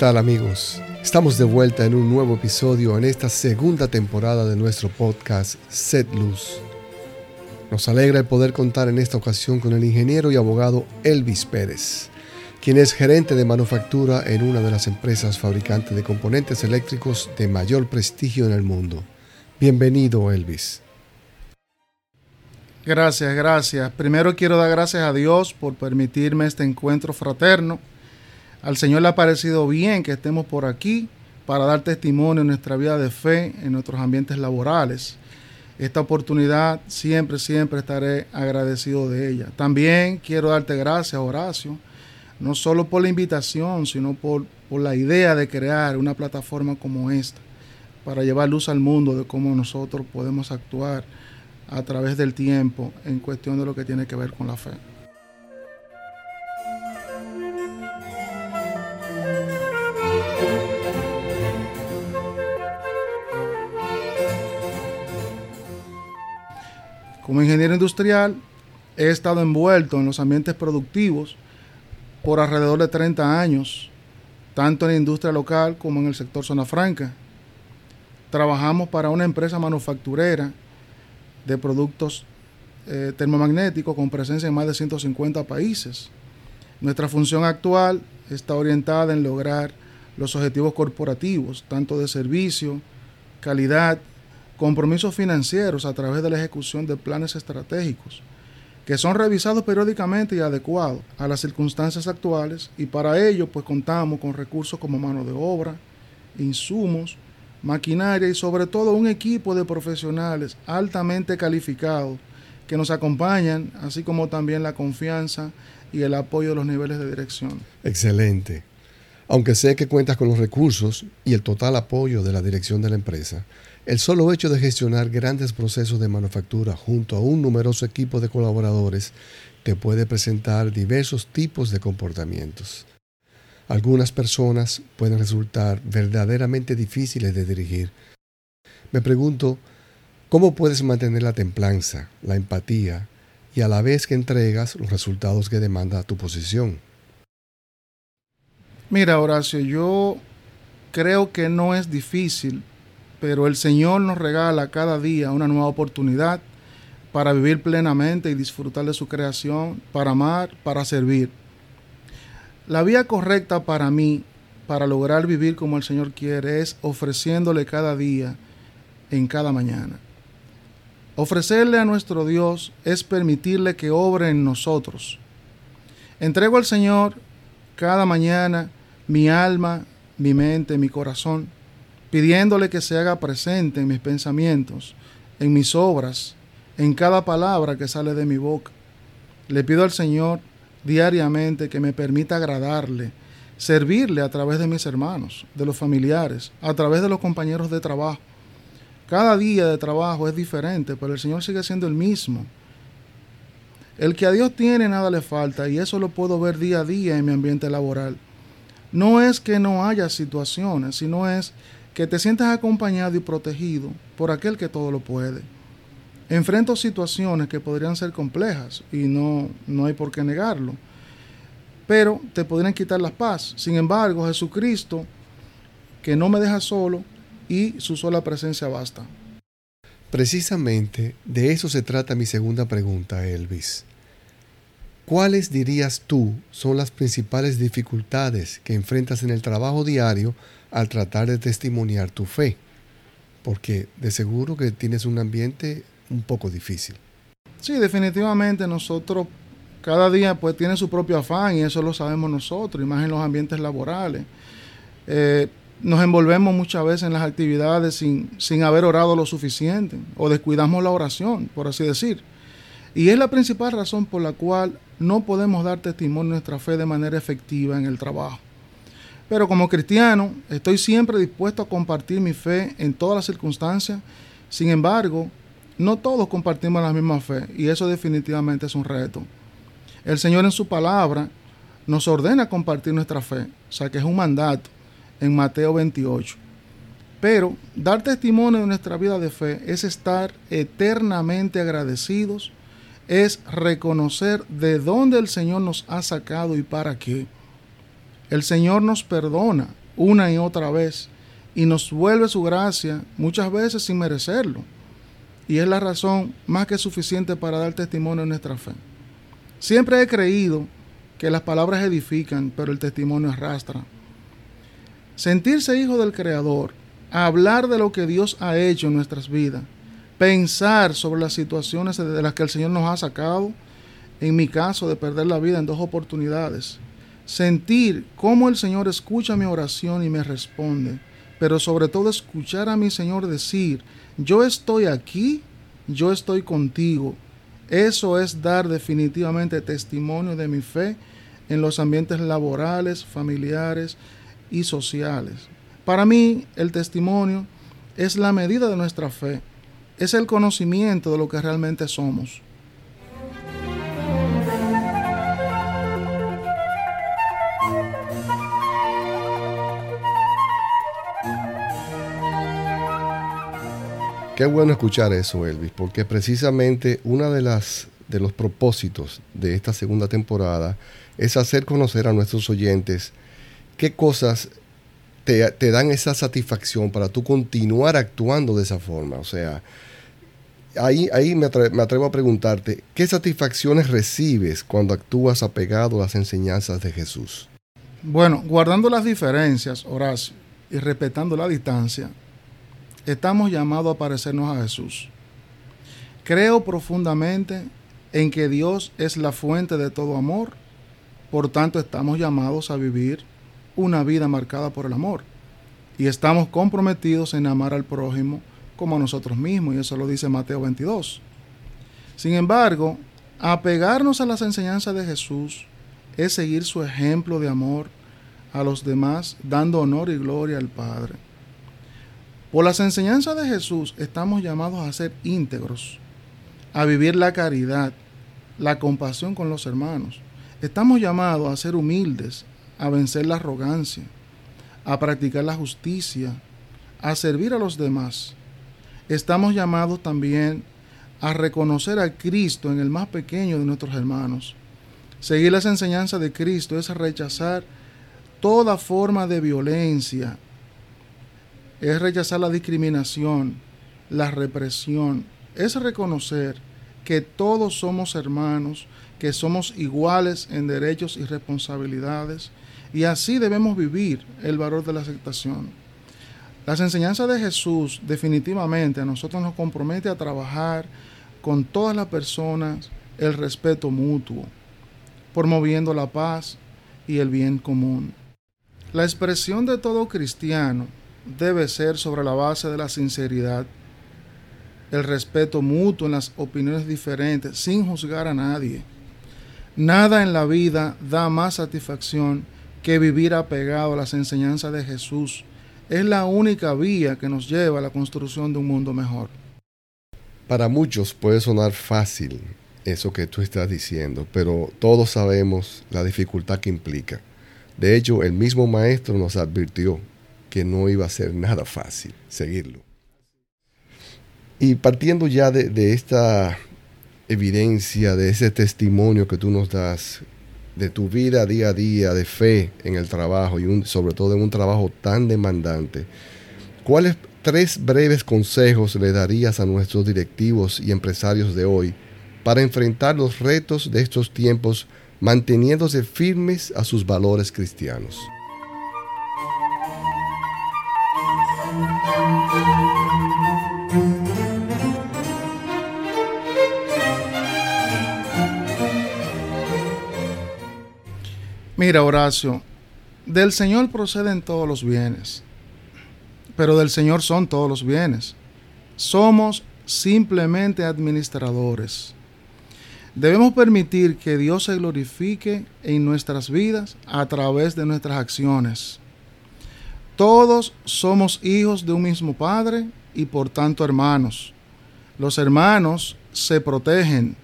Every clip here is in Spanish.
tal amigos? Estamos de vuelta en un nuevo episodio en esta segunda temporada de nuestro podcast Set Luz. Nos alegra el poder contar en esta ocasión con el ingeniero y abogado Elvis Pérez, quien es gerente de manufactura en una de las empresas fabricantes de componentes eléctricos de mayor prestigio en el mundo. Bienvenido Elvis. Gracias, gracias. Primero quiero dar gracias a Dios por permitirme este encuentro fraterno al Señor le ha parecido bien que estemos por aquí para dar testimonio en nuestra vida de fe, en nuestros ambientes laborales. Esta oportunidad siempre, siempre estaré agradecido de ella. También quiero darte gracias, Horacio, no solo por la invitación, sino por, por la idea de crear una plataforma como esta, para llevar luz al mundo de cómo nosotros podemos actuar a través del tiempo en cuestión de lo que tiene que ver con la fe. Como ingeniero industrial, he estado envuelto en los ambientes productivos por alrededor de 30 años, tanto en la industria local como en el sector zona franca. Trabajamos para una empresa manufacturera de productos eh, termomagnéticos con presencia en más de 150 países. Nuestra función actual está orientada en lograr los objetivos corporativos, tanto de servicio, calidad compromisos financieros a través de la ejecución de planes estratégicos, que son revisados periódicamente y adecuados a las circunstancias actuales y para ello pues contamos con recursos como mano de obra, insumos, maquinaria y sobre todo un equipo de profesionales altamente calificados que nos acompañan, así como también la confianza y el apoyo de los niveles de dirección. Excelente. Aunque sé que cuentas con los recursos y el total apoyo de la dirección de la empresa, el solo hecho de gestionar grandes procesos de manufactura junto a un numeroso equipo de colaboradores te puede presentar diversos tipos de comportamientos. Algunas personas pueden resultar verdaderamente difíciles de dirigir. Me pregunto, ¿cómo puedes mantener la templanza, la empatía y a la vez que entregas los resultados que demanda tu posición? Mira, Horacio, yo creo que no es difícil pero el Señor nos regala cada día una nueva oportunidad para vivir plenamente y disfrutar de su creación, para amar, para servir. La vía correcta para mí, para lograr vivir como el Señor quiere, es ofreciéndole cada día, en cada mañana. Ofrecerle a nuestro Dios es permitirle que obre en nosotros. Entrego al Señor cada mañana mi alma, mi mente, mi corazón pidiéndole que se haga presente en mis pensamientos, en mis obras, en cada palabra que sale de mi boca. Le pido al Señor diariamente que me permita agradarle, servirle a través de mis hermanos, de los familiares, a través de los compañeros de trabajo. Cada día de trabajo es diferente, pero el Señor sigue siendo el mismo. El que a Dios tiene nada le falta y eso lo puedo ver día a día en mi ambiente laboral. No es que no haya situaciones, sino es que te sientas acompañado y protegido por aquel que todo lo puede. Enfrento situaciones que podrían ser complejas y no, no hay por qué negarlo, pero te podrían quitar la paz. Sin embargo, Jesucristo, que no me deja solo y su sola presencia basta. Precisamente de eso se trata mi segunda pregunta, Elvis. ¿Cuáles dirías tú son las principales dificultades que enfrentas en el trabajo diario al tratar de testimoniar tu fe, porque de seguro que tienes un ambiente un poco difícil. Sí, definitivamente nosotros cada día pues tiene su propio afán y eso lo sabemos nosotros, y más en los ambientes laborales. Eh, nos envolvemos muchas veces en las actividades sin, sin haber orado lo suficiente o descuidamos la oración, por así decir. Y es la principal razón por la cual no podemos dar testimonio de nuestra fe de manera efectiva en el trabajo. Pero como cristiano, estoy siempre dispuesto a compartir mi fe en todas las circunstancias. Sin embargo, no todos compartimos la misma fe y eso definitivamente es un reto. El Señor en su palabra nos ordena compartir nuestra fe, o sea que es un mandato en Mateo 28. Pero dar testimonio de nuestra vida de fe es estar eternamente agradecidos, es reconocer de dónde el Señor nos ha sacado y para qué. El Señor nos perdona una y otra vez y nos vuelve su gracia muchas veces sin merecerlo. Y es la razón más que suficiente para dar testimonio en nuestra fe. Siempre he creído que las palabras edifican, pero el testimonio arrastra. Sentirse hijo del Creador, hablar de lo que Dios ha hecho en nuestras vidas, pensar sobre las situaciones de las que el Señor nos ha sacado, en mi caso de perder la vida en dos oportunidades, sentir cómo el Señor escucha mi oración y me responde, pero sobre todo escuchar a mi Señor decir, yo estoy aquí, yo estoy contigo. Eso es dar definitivamente testimonio de mi fe en los ambientes laborales, familiares y sociales. Para mí, el testimonio es la medida de nuestra fe, es el conocimiento de lo que realmente somos. Qué bueno escuchar eso, Elvis, porque precisamente una de las de los propósitos de esta segunda temporada es hacer conocer a nuestros oyentes qué cosas te, dan esa satisfacción para tú continuar actuando de esa forma. O sea, ahí, ahí me, me atrevo a preguntarte, ¿qué satisfacciones recibes cuando actúas apegado a las enseñanzas de Jesús? Bueno, guardando las diferencias, Horacio, y respetando la distancia, estamos llamados a parecernos a Jesús. Creo profundamente en que Dios es la fuente de todo amor, por tanto estamos llamados a vivir una vida marcada por el amor y estamos comprometidos en amar al prójimo como a nosotros mismos, y eso lo dice Mateo 22. Sin embargo, apegarnos a las enseñanzas de Jesús es seguir su ejemplo de amor a los demás, dando honor y gloria al Padre. Por las enseñanzas de Jesús estamos llamados a ser íntegros, a vivir la caridad, la compasión con los hermanos. Estamos llamados a ser humildes, a vencer la arrogancia, a practicar la justicia, a servir a los demás. Estamos llamados también a reconocer a Cristo en el más pequeño de nuestros hermanos. Seguir las enseñanzas de Cristo es rechazar toda forma de violencia, es rechazar la discriminación, la represión, es reconocer que todos somos hermanos, que somos iguales en derechos y responsabilidades, y así debemos vivir el valor de la aceptación. Las enseñanzas de Jesús definitivamente a nosotros nos compromete a trabajar con todas las personas el respeto mutuo, promoviendo la paz y el bien común. La expresión de todo cristiano debe ser sobre la base de la sinceridad, el respeto mutuo en las opiniones diferentes, sin juzgar a nadie. Nada en la vida da más satisfacción que vivir apegado a las enseñanzas de Jesús. Es la única vía que nos lleva a la construcción de un mundo mejor. Para muchos puede sonar fácil eso que tú estás diciendo, pero todos sabemos la dificultad que implica. De hecho, el mismo maestro nos advirtió que no iba a ser nada fácil seguirlo. Y partiendo ya de, esta evidencia, de ese testimonio que tú nos das, de tu vida día a día, de fe en el trabajo y sobre todo en un trabajo tan demandante, ¿cuáles tres breves consejos le darías a nuestros directivos y empresarios de hoy para enfrentar los retos de estos tiempos manteniéndose firmes a sus valores cristianos? Mira, Horacio, del Señor proceden todos los bienes, pero del Señor son todos los bienes. Somos simplemente administradores. Debemos permitir que Dios se glorifique en nuestras vidas a través de nuestras acciones. Todos somos hijos de un mismo Padre y por tanto hermanos. Los hermanos se protegen,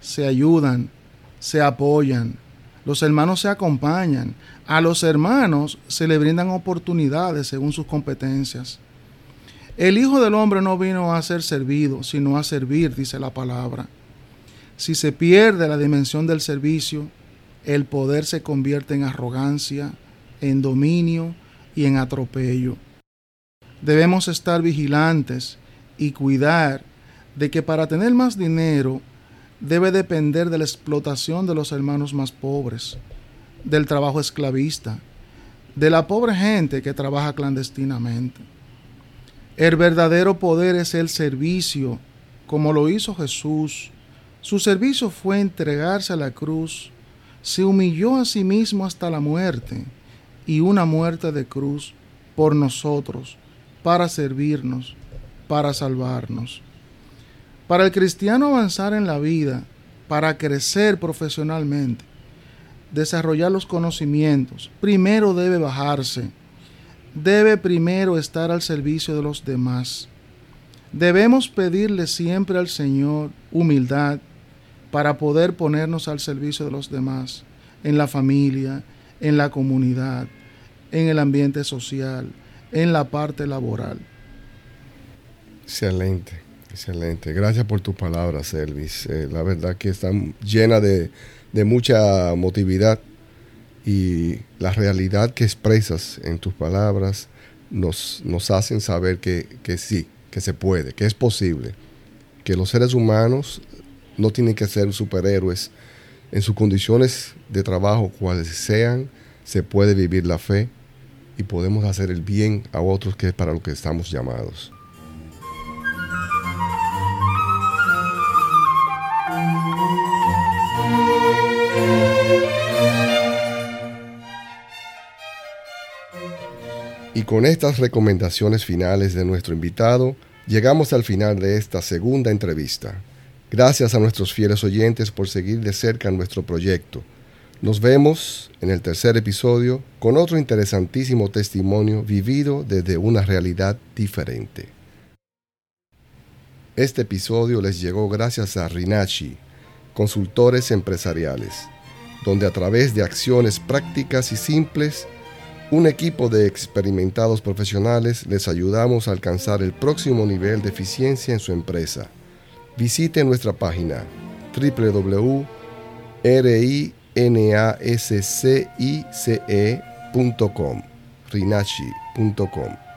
se ayudan, se apoyan los hermanos se acompañan. A los hermanos se le brindan oportunidades según sus competencias. El Hijo del Hombre no vino a ser servido, sino a servir, dice la palabra. Si se pierde la dimensión del servicio, el poder se convierte en arrogancia, en dominio y en atropello. Debemos estar vigilantes y cuidar de que para tener más dinero debe depender de la explotación de los hermanos más pobres, del trabajo esclavista, de la pobre gente que trabaja clandestinamente. El verdadero poder es el servicio, como lo hizo Jesús. Su servicio fue entregarse a la cruz, se humilló a sí mismo hasta la muerte, y una muerte de cruz por nosotros, para servirnos, para salvarnos. Para el cristiano avanzar en la vida, para crecer profesionalmente, desarrollar los conocimientos, primero debe bajarse, debe primero estar al servicio de los demás. Debemos pedirle siempre al Señor humildad para poder ponernos al servicio de los demás, en la familia, en la comunidad, en el ambiente social, en la parte laboral. Excelente. Excelente. Gracias por tus palabras, Elvis. Eh, la verdad que están llenas de, mucha motividad y la realidad que expresas en tus palabras nos, nos hacen saber que, que sí, que se puede, que es posible, que los seres humanos no tienen que ser superhéroes. En sus condiciones de trabajo, cuales sean, se puede vivir la fe y podemos hacer el bien a otros que es para lo que estamos llamados. Y con estas recomendaciones finales de nuestro invitado, llegamos al final de esta segunda entrevista. Gracias a nuestros fieles oyentes por seguir de cerca nuestro proyecto. Nos vemos en el tercer episodio con otro interesantísimo testimonio vivido desde una realidad diferente. Este episodio les llegó gracias a Rinachi, consultores empresariales, donde a través de acciones prácticas y simples un equipo de experimentados profesionales les ayudamos a alcanzar el próximo nivel de eficiencia en su empresa. Visite nuestra página www.rinascice.com rinachi.com